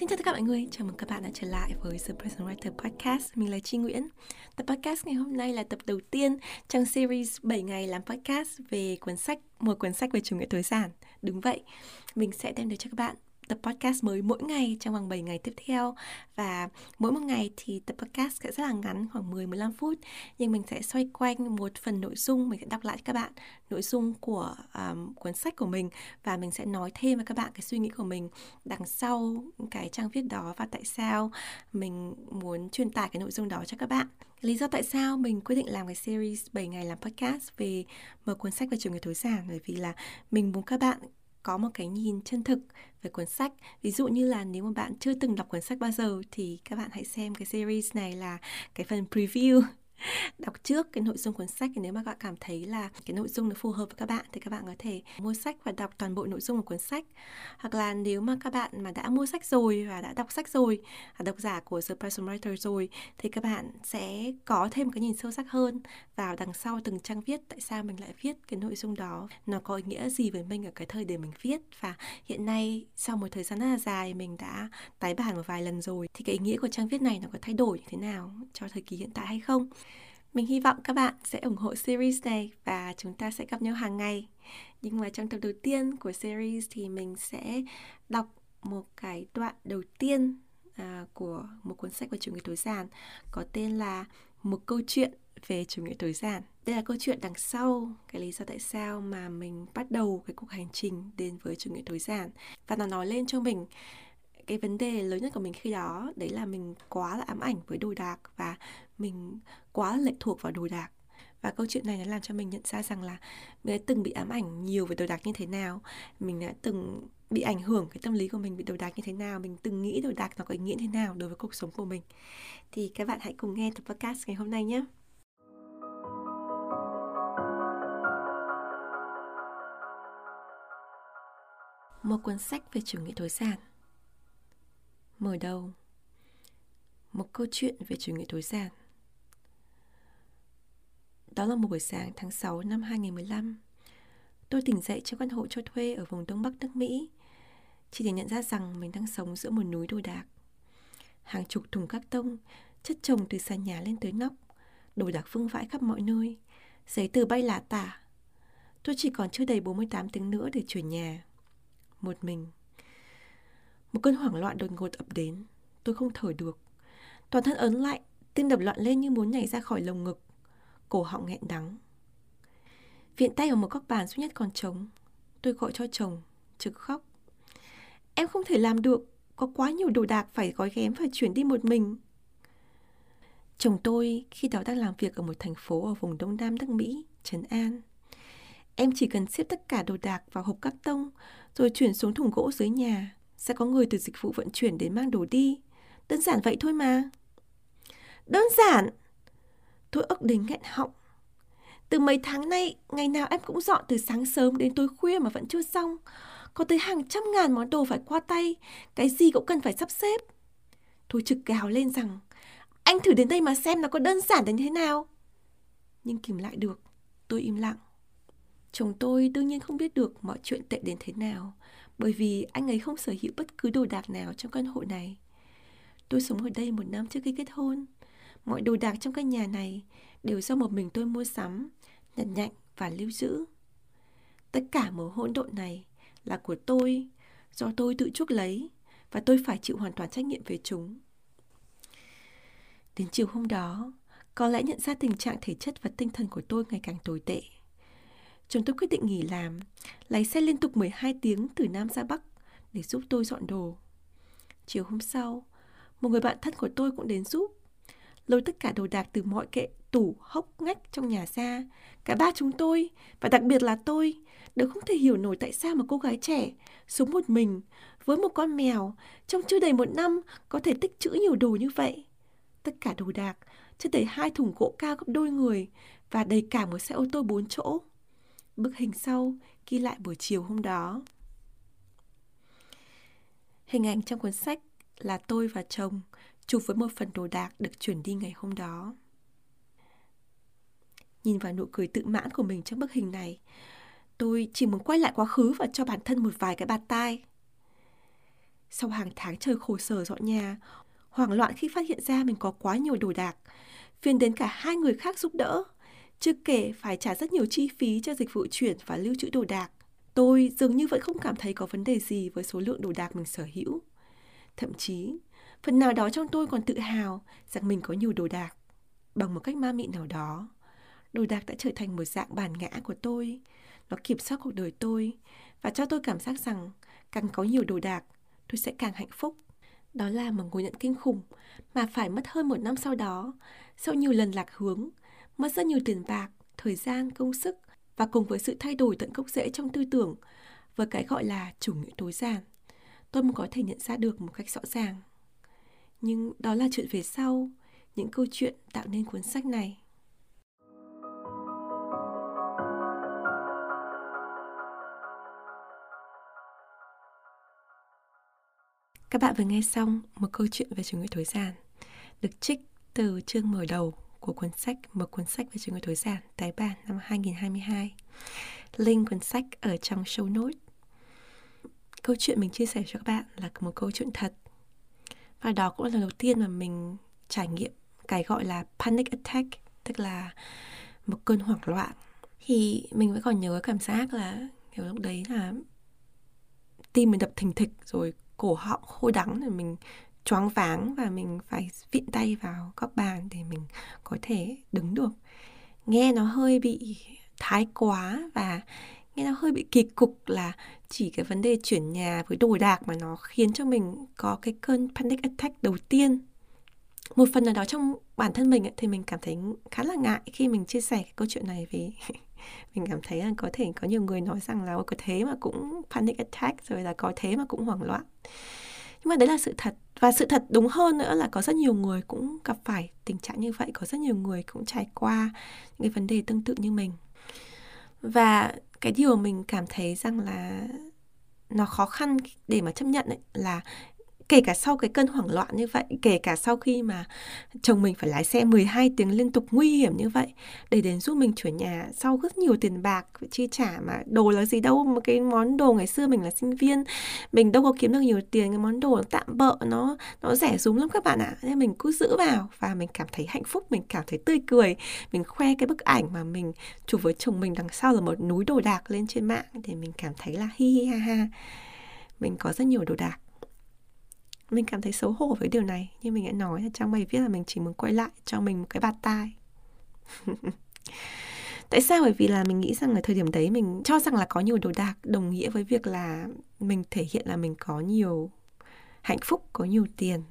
Xin chào tất cả mọi người, chào mừng các bạn đã trở lại với The Present Writer Podcast. Mình là Chi Nguyễn. Tập podcast ngày hôm nay là tập đầu tiên trong series 7 ngày làm podcast về cuốn sách, một cuốn sách về chủ nghĩa tối giản. Đúng vậy, mình sẽ đem đến cho các bạn tập podcast mới mỗi ngày trong vòng 7 ngày tiếp theo. Và mỗi một ngày thì tập podcast sẽ rất là ngắn khoảng 10-15 phút. Nhưng mình sẽ xoay quanh một phần nội dung mình sẽ đọc lại cho các bạn nội dung của um, cuốn sách của mình. Và mình sẽ nói thêm với các bạn cái suy nghĩ của mình đằng sau cái trang viết đó và tại sao mình muốn truyền tải cái nội dung đó cho các bạn. Lý do tại sao mình quyết định làm cái series 7 ngày làm podcast về một cuốn sách về chủ nghĩa tối giản bởi vì là mình muốn các bạn có một cái nhìn chân thực về cuốn sách. Ví dụ như là nếu mà bạn chưa từng đọc cuốn sách bao giờ thì các bạn hãy xem cái series này là cái phần preview đọc trước cái nội dung cuốn sách thì nếu mà các bạn cảm thấy là cái nội dung nó phù hợp với các bạn thì các bạn có thể mua sách và đọc toàn bộ nội dung của cuốn sách. Hoặc là nếu mà các bạn mà đã mua sách rồi và đã đọc sách rồi à, độc giả của The Person Writer rồi thì các bạn sẽ có thêm một cái nhìn sâu sắc hơn vào đằng sau từng trang viết, tại sao mình lại viết cái nội dung đó, nó có ý nghĩa gì với mình ở cái thời điểm mình viết. Và hiện nay sau một thời gian rất là dài mình đã tái bản một vài lần rồi thì cái ý nghĩa của trang viết này nó có thay đổi như thế nào cho thời kỳ hiện tại hay không? Mình hy vọng các bạn sẽ ủng hộ series này và chúng ta sẽ gặp nhau hàng ngày. Nhưng mà trong tập đầu tiên của series thì mình sẽ đọc một cái đoạn đầu tiên à, của một cuốn sách về chủ nghĩa tối giản có tên là một câu chuyện về chủ nghĩa tối giản. Đây là câu chuyện đằng sau cái lý do tại sao mà mình bắt đầu cái cuộc hành trình đến với chủ nghĩa tối giản và nó nói lên cho mình cái vấn đề lớn nhất của mình khi đó đấy là mình quá là ám ảnh với đồ đạc và mình quá lệ thuộc vào đồ đạc. Và câu chuyện này nó làm cho mình nhận ra rằng là mình đã từng bị ám ảnh nhiều về đồ đạc như thế nào, mình đã từng bị ảnh hưởng cái tâm lý của mình bị đồ đạc như thế nào, mình từng nghĩ đồ đạc nó có ý nghĩa thế nào đối với cuộc sống của mình. Thì các bạn hãy cùng nghe tập podcast ngày hôm nay nhé. Một cuốn sách về chủ nghĩa tối giản. Mở đầu. Một câu chuyện về chủ nghĩa tối giản đó là một buổi sáng tháng 6 năm 2015. Tôi tỉnh dậy trong căn hộ cho thuê ở vùng Đông Bắc nước Mỹ, chỉ để nhận ra rằng mình đang sống giữa một núi đồ đạc. Hàng chục thùng các tông chất chồng từ sàn nhà lên tới nóc, đồ đạc vương vãi khắp mọi nơi, giấy tờ bay lả tả. Tôi chỉ còn chưa đầy 48 tiếng nữa để chuyển nhà. Một mình. Một cơn hoảng loạn đột ngột ập đến. Tôi không thở được. Toàn thân ớn lạnh, tim đập loạn lên như muốn nhảy ra khỏi lồng ngực cổ họng nghẹn đắng. Viện tay ở một góc bàn duy nhất còn trống. Tôi gọi cho chồng, trực khóc. Em không thể làm được, có quá nhiều đồ đạc phải gói ghém và chuyển đi một mình. Chồng tôi khi đó đang làm việc ở một thành phố ở vùng Đông Nam nước Mỹ, Trấn An. Em chỉ cần xếp tất cả đồ đạc vào hộp cắt tông rồi chuyển xuống thùng gỗ dưới nhà. Sẽ có người từ dịch vụ vận chuyển đến mang đồ đi. Đơn giản vậy thôi mà. Đơn giản? Tôi ức đến nghẹn họng. Từ mấy tháng nay, ngày nào em cũng dọn từ sáng sớm đến tối khuya mà vẫn chưa xong. Có tới hàng trăm ngàn món đồ phải qua tay, cái gì cũng cần phải sắp xếp. Tôi trực gào lên rằng, anh thử đến đây mà xem nó có đơn giản đến thế nào. Nhưng kìm lại được, tôi im lặng. Chồng tôi đương nhiên không biết được mọi chuyện tệ đến thế nào, bởi vì anh ấy không sở hữu bất cứ đồ đạc nào trong căn hộ này. Tôi sống ở đây một năm trước khi kết hôn. Mọi đồ đạc trong căn nhà này đều do một mình tôi mua sắm, nhặt nhạnh và lưu giữ. Tất cả mớ hỗn độn này là của tôi, do tôi tự chuốc lấy và tôi phải chịu hoàn toàn trách nhiệm về chúng. Đến chiều hôm đó, có lẽ nhận ra tình trạng thể chất và tinh thần của tôi ngày càng tồi tệ. Chúng tôi quyết định nghỉ làm, lái xe liên tục 12 tiếng từ Nam ra Bắc để giúp tôi dọn đồ. Chiều hôm sau, một người bạn thân của tôi cũng đến giúp lôi tất cả đồ đạc từ mọi kệ, tủ, hốc, ngách trong nhà ra. Cả ba chúng tôi, và đặc biệt là tôi, đều không thể hiểu nổi tại sao mà cô gái trẻ, sống một mình, với một con mèo, trong chưa đầy một năm có thể tích trữ nhiều đồ như vậy. Tất cả đồ đạc, chất đầy hai thùng gỗ cao gấp đôi người và đầy cả một xe ô tô bốn chỗ. Bức hình sau ghi lại buổi chiều hôm đó. Hình ảnh trong cuốn sách là tôi và chồng chụp với một phần đồ đạc được chuyển đi ngày hôm đó. Nhìn vào nụ cười tự mãn của mình trong bức hình này, tôi chỉ muốn quay lại quá khứ và cho bản thân một vài cái bạt tai. Sau hàng tháng trời khổ sở dọn nhà, hoảng loạn khi phát hiện ra mình có quá nhiều đồ đạc, phiền đến cả hai người khác giúp đỡ, chưa kể phải trả rất nhiều chi phí cho dịch vụ chuyển và lưu trữ đồ đạc. Tôi dường như vẫn không cảm thấy có vấn đề gì với số lượng đồ đạc mình sở hữu. Thậm chí, phần nào đó trong tôi còn tự hào rằng mình có nhiều đồ đạc. Bằng một cách ma mị nào đó, đồ đạc đã trở thành một dạng bản ngã của tôi. Nó kiểm soát cuộc đời tôi và cho tôi cảm giác rằng càng có nhiều đồ đạc, tôi sẽ càng hạnh phúc. Đó là một ngôi nhận kinh khủng mà phải mất hơn một năm sau đó, sau nhiều lần lạc hướng, mất rất nhiều tiền bạc, thời gian, công sức và cùng với sự thay đổi tận gốc rễ trong tư tưởng với cái gọi là chủ nghĩa tối giản, tôi mới có thể nhận ra được một cách rõ ràng. Nhưng đó là chuyện về sau, những câu chuyện tạo nên cuốn sách này. Các bạn vừa nghe xong một câu chuyện về chủ nghĩa tối giản, được trích từ chương mở đầu của cuốn sách Một cuốn sách về chủ nghĩa tối giản tái bản năm 2022. Link cuốn sách ở trong show notes. Câu chuyện mình chia sẻ cho các bạn là một câu chuyện thật. Và đó cũng là lần đầu tiên mà mình trải nghiệm cái gọi là panic attack, tức là một cơn hoảng loạn. Thì mình vẫn còn nhớ cái cảm giác là kiểu lúc đấy là tim mình đập thình thịch rồi cổ họng khô đắng rồi mình choáng váng và mình phải vịn tay vào góc bàn để mình có thể đứng được nghe nó hơi bị thái quá và nghe nó hơi bị kỳ cục là chỉ cái vấn đề chuyển nhà với đồ đạc mà nó khiến cho mình có cái cơn panic attack đầu tiên. Một phần nào đó trong bản thân mình ấy, thì mình cảm thấy khá là ngại khi mình chia sẻ cái câu chuyện này vì mình cảm thấy là có thể có nhiều người nói rằng là có thế mà cũng panic attack rồi là có thế mà cũng hoảng loạn. Nhưng mà đấy là sự thật. Và sự thật đúng hơn nữa là có rất nhiều người cũng gặp phải tình trạng như vậy có rất nhiều người cũng trải qua những cái vấn đề tương tự như mình và cái điều mình cảm thấy rằng là nó khó khăn để mà chấp nhận ấy là kể cả sau cái cơn hoảng loạn như vậy, kể cả sau khi mà chồng mình phải lái xe 12 tiếng liên tục nguy hiểm như vậy để đến giúp mình chuyển nhà sau rất nhiều tiền bạc chi trả mà đồ là gì đâu một cái món đồ ngày xưa mình là sinh viên mình đâu có kiếm được nhiều tiền cái món đồ tạm bợ nó nó rẻ rúng lắm các bạn ạ. Nên mình cứ giữ vào và mình cảm thấy hạnh phúc mình cảm thấy tươi cười mình khoe cái bức ảnh mà mình chụp với chồng mình đằng sau là một núi đồ đạc lên trên mạng để mình cảm thấy là hi hi ha ha. Mình có rất nhiều đồ đạc mình cảm thấy xấu hổ với điều này như mình đã nói là trong bài viết là mình chỉ muốn quay lại cho mình một cái bạt tai tại sao? Bởi vì là mình nghĩ rằng ở thời điểm đấy mình cho rằng là có nhiều đồ đạc đồng nghĩa với việc là mình thể hiện là mình có nhiều hạnh phúc có nhiều tiền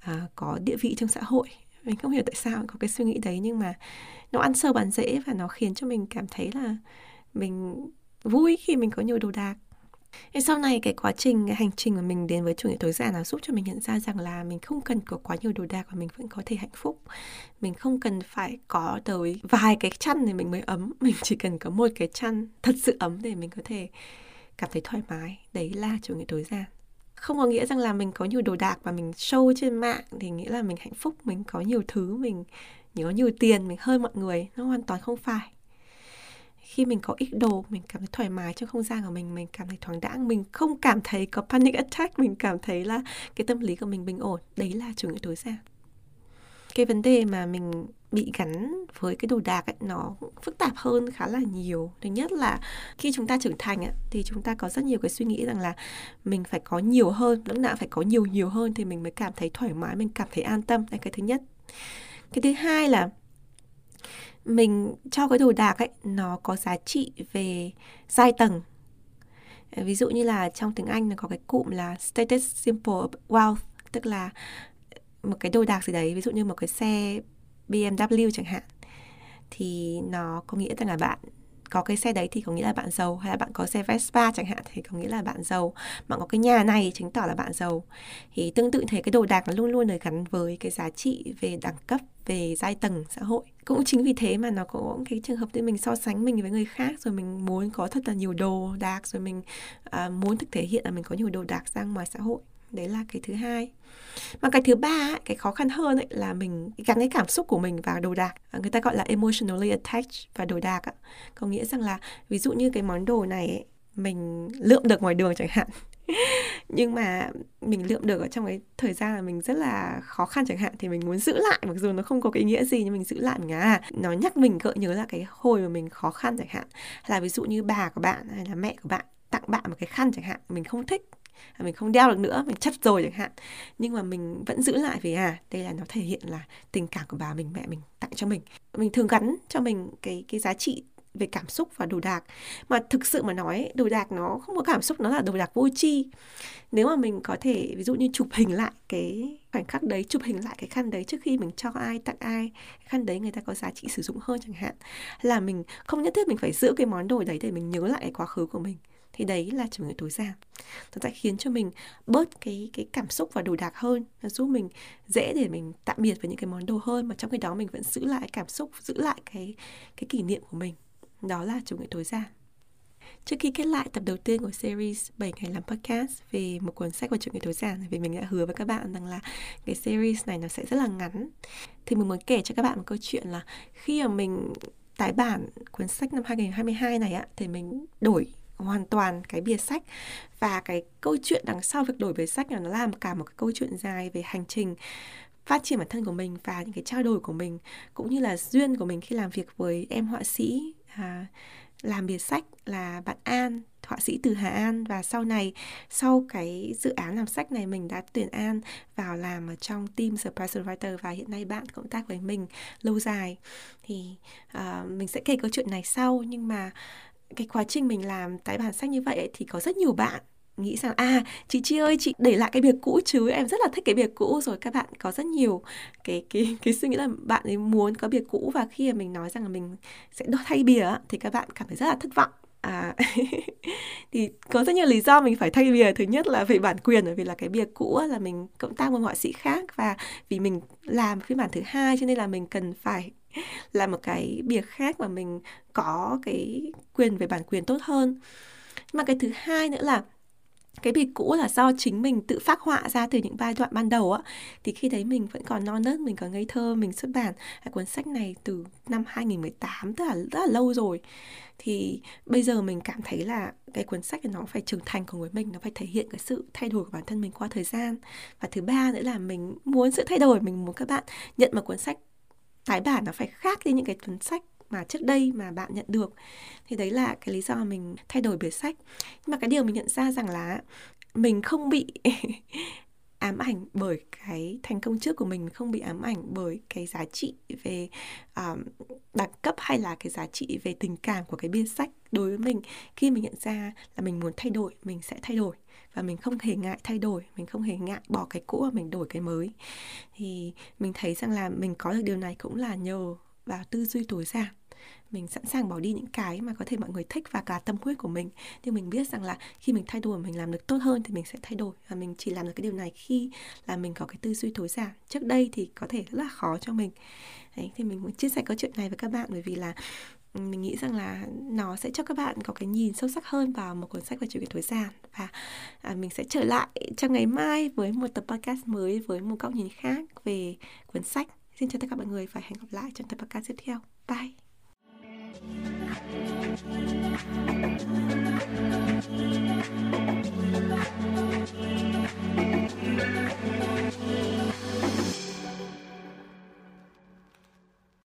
à, có địa vị trong xã hội. Mình không hiểu tại sao có cái suy nghĩ đấy nhưng mà nó ăn sâu bàn dễ và nó khiến cho mình cảm thấy là mình vui khi mình có nhiều đồ đạc. Thế sau này cái quá trình, cái hành trình mà mình đến với chủ nghĩa tối giản nó giúp cho mình nhận ra rằng là mình không cần có quá nhiều đồ đạc và mình vẫn có thể hạnh phúc. Mình không cần phải có tới vài cái chăn thì mình mới ấm, mình chỉ cần có một cái chăn thật sự ấm để mình có thể cảm thấy thoải mái. Đấy là chủ nghĩa tối giản. Không có nghĩa rằng là mình có nhiều đồ đạc và mình show trên mạng thì nghĩa là mình hạnh phúc, mình có nhiều thứ, mình có nhiều tiền, mình hơn mọi người. Nó hoàn toàn không phải khi mình có ít đồ mình cảm thấy thoải mái trong không gian của mình mình cảm thấy thoáng đãng mình không cảm thấy có panic attack mình cảm thấy là cái tâm lý của mình bình ổn. Đấy là chủ nghĩa tối giản. Cái vấn đề mà mình bị gắn với cái đồ đạc ấy, nó phức tạp hơn khá là nhiều. Thứ nhất là khi chúng ta trưởng thành ấy, thì chúng ta có rất nhiều cái suy nghĩ rằng là mình phải có nhiều hơn lúc nào phải có nhiều nhiều hơn thì mình mới cảm thấy thoải mái mình cảm thấy an tâm. Đây cái thứ nhất. Cái thứ hai là mình cho cái đồ đạc ấy, nó có giá trị về giai tầng. Ờ, ví dụ như là trong tiếng Anh nó có cái cụm là status simple wealth, tức là một cái đồ đạc gì đấy, ví dụ như một cái xe BMW chẳng hạn, thì nó có nghĩa rằng là bạn có cái xe đấy thì có nghĩa là bạn giàu hay là bạn có xe Vespa chẳng hạn thì có nghĩa là bạn giàu. Bạn có cái nhà này chứng tỏ là bạn giàu. Thì tương tự thế cái đồ đạc nó luôn luôn được gắn với cái giá trị về đẳng cấp về giai tầng xã hội. Cũng chính vì thế mà nó có cái trường hợp để mình so sánh mình với người khác rồi mình muốn có thật là nhiều đồ đạc rồi mình uh, muốn thực thể hiện là mình có nhiều đồ đạc ra ngoài xã hội đấy là cái thứ hai. Mà cái thứ ba cái khó khăn hơn ấy, là mình gắn cái cảm xúc của mình vào đồ đạc. À, người ta gọi là emotionally attached và đồ đạc có nghĩa rằng là ví dụ như cái món đồ này ấy, mình lượm được ngoài đường chẳng hạn. Nhưng mà mình lượm được ở trong cái thời gian là mình rất là khó khăn chẳng hạn thì mình muốn giữ lại mặc dù nó không có cái nghĩa gì nhưng mình giữ lại mình à nó nhắc mình gợi nhớ là cái hồi mà mình khó khăn chẳng hạn. Là ví dụ như bà của bạn hay là mẹ của bạn tặng bạn một cái khăn chẳng hạn mình không thích. À, mình không đeo được nữa, mình chất rồi chẳng hạn. Nhưng mà mình vẫn giữ lại vì à đây là nó thể hiện là tình cảm của bà mình, mẹ mình tặng cho mình. Mình thường gắn cho mình cái cái giá trị về cảm xúc và đồ đạc. Mà thực sự mà nói, đồ đạc nó không có cảm xúc, nó là đồ đạc vô tri. Nếu mà mình có thể, ví dụ như chụp hình lại cái khoảnh khắc đấy, chụp hình lại cái khăn đấy trước khi mình cho ai, tặng ai, cái khăn đấy người ta có giá trị sử dụng hơn chẳng hạn, là mình không nhất thiết mình phải giữ cái món đồ đấy để mình nhớ lại cái quá khứ của mình thì đấy là chủ nghĩa tối giản. Nó sẽ khiến cho mình bớt cái cái cảm xúc và đồ đạc hơn. Nó giúp mình dễ để mình tạm biệt với những cái món đồ hơn, mà trong khi đó mình vẫn giữ lại cảm xúc, giữ lại cái cái kỷ niệm của mình. Đó là chủ nghĩa tối giản. Trước khi kết lại tập đầu tiên của series 7 ngày làm podcast về một cuốn sách về chủ nghĩa tối giản vì mình đã hứa với các bạn rằng là cái series này nó sẽ rất là ngắn. Thì mình muốn kể cho các bạn một câu chuyện là khi mà mình tái bản cuốn sách năm 2022 này á, thì mình đổi hoàn toàn cái bìa sách. Và cái câu chuyện đằng sau việc đổi bìa sách là nó làm cả một cái câu chuyện dài về hành trình phát triển bản thân của mình và những cái trao đổi của mình cũng như là duyên của mình khi làm việc với em họa sĩ à, làm bìa sách là bạn An họa sĩ từ Hà An. Và sau này sau cái dự án làm sách này mình đã tuyển An vào làm ở trong team Surprise Writer và hiện nay bạn cộng tác với mình lâu dài. Thì uh, mình sẽ kể câu chuyện này sau nhưng mà cái quá trình mình làm tái bản sách như vậy ấy, thì có rất nhiều bạn nghĩ rằng à chị Chi ơi chị để lại cái bìa cũ chứ em rất là thích cái bìa cũ. Rồi các bạn có rất nhiều cái cái cái suy nghĩ là bạn ấy muốn có bìa cũ và khi mà mình nói rằng là mình sẽ thay bìa thì các bạn cảm thấy rất là thất vọng à thì có rất nhiều lý do mình phải thay bìa. Thứ nhất là về bản quyền, bởi vì là cái bìa cũ là mình cộng tác với họa sĩ khác. Và vì mình làm phiên bản thứ hai, cho nên là mình cần phải làm một cái bìa khác mà mình có cái quyền về bản quyền tốt hơn. Mà cái thứ hai nữa là cái bìa cũ là do chính mình tự phát họa ra từ những vai đoạn ban đầu á. Thì khi đấy mình vẫn còn non nớt, mình còn ngây thơ, mình xuất bản cái cuốn sách này từ năm 2018 tức là rất là lâu rồi. Thì bây giờ mình cảm thấy là cái cuốn sách này nó phải trưởng thành của người mình, nó phải thể hiện cái sự thay đổi của bản thân mình qua thời gian. Và thứ ba nữa là mình muốn sự thay đổi, mình muốn các bạn nhận một cuốn sách tái bản nó phải khác đi những cái cuốn sách mà trước đây mà bạn nhận được. Thì đấy là cái lý do mà mình thay đổi bìa sách. Nhưng mà cái điều mình nhận ra rằng là mình không bị ám ảnh bởi cái thành công trước của mình không bị ám ảnh bởi cái giá trị về um, đẳng cấp hay là cái giá trị về tình cảm của cái biên sách đối với mình. Khi mình nhận ra là mình muốn thay đổi mình sẽ thay đổi. Và mình không hề ngại thay đổi mình không hề ngại bỏ cái cũ và mình đổi cái mới. Thì mình thấy rằng là mình có được điều này cũng là nhờ vào tư duy tối giản mình sẵn sàng bỏ đi những cái mà có thể mọi người thích và cả tâm huyết của mình. Nhưng mình biết rằng là khi mình thay đổi mình làm được tốt hơn thì mình sẽ thay đổi. Và mình chỉ làm được cái điều này khi là mình có cái tư duy tối giản. Trước đây thì có thể rất là khó cho mình. Đấy, thì mình muốn chia sẻ câu chuyện này với các bạn bởi vì là mình nghĩ rằng là nó sẽ cho các bạn có cái nhìn sâu sắc hơn vào một cuốn sách về chủ nghĩa tối giản. Và à, mình sẽ trở lại trong ngày mai với một tập podcast mới với một góc nhìn khác về cuốn sách. Xin chào tất cả mọi người và hẹn gặp lại trong tập podcast tiếp theo. Bye! Thank you.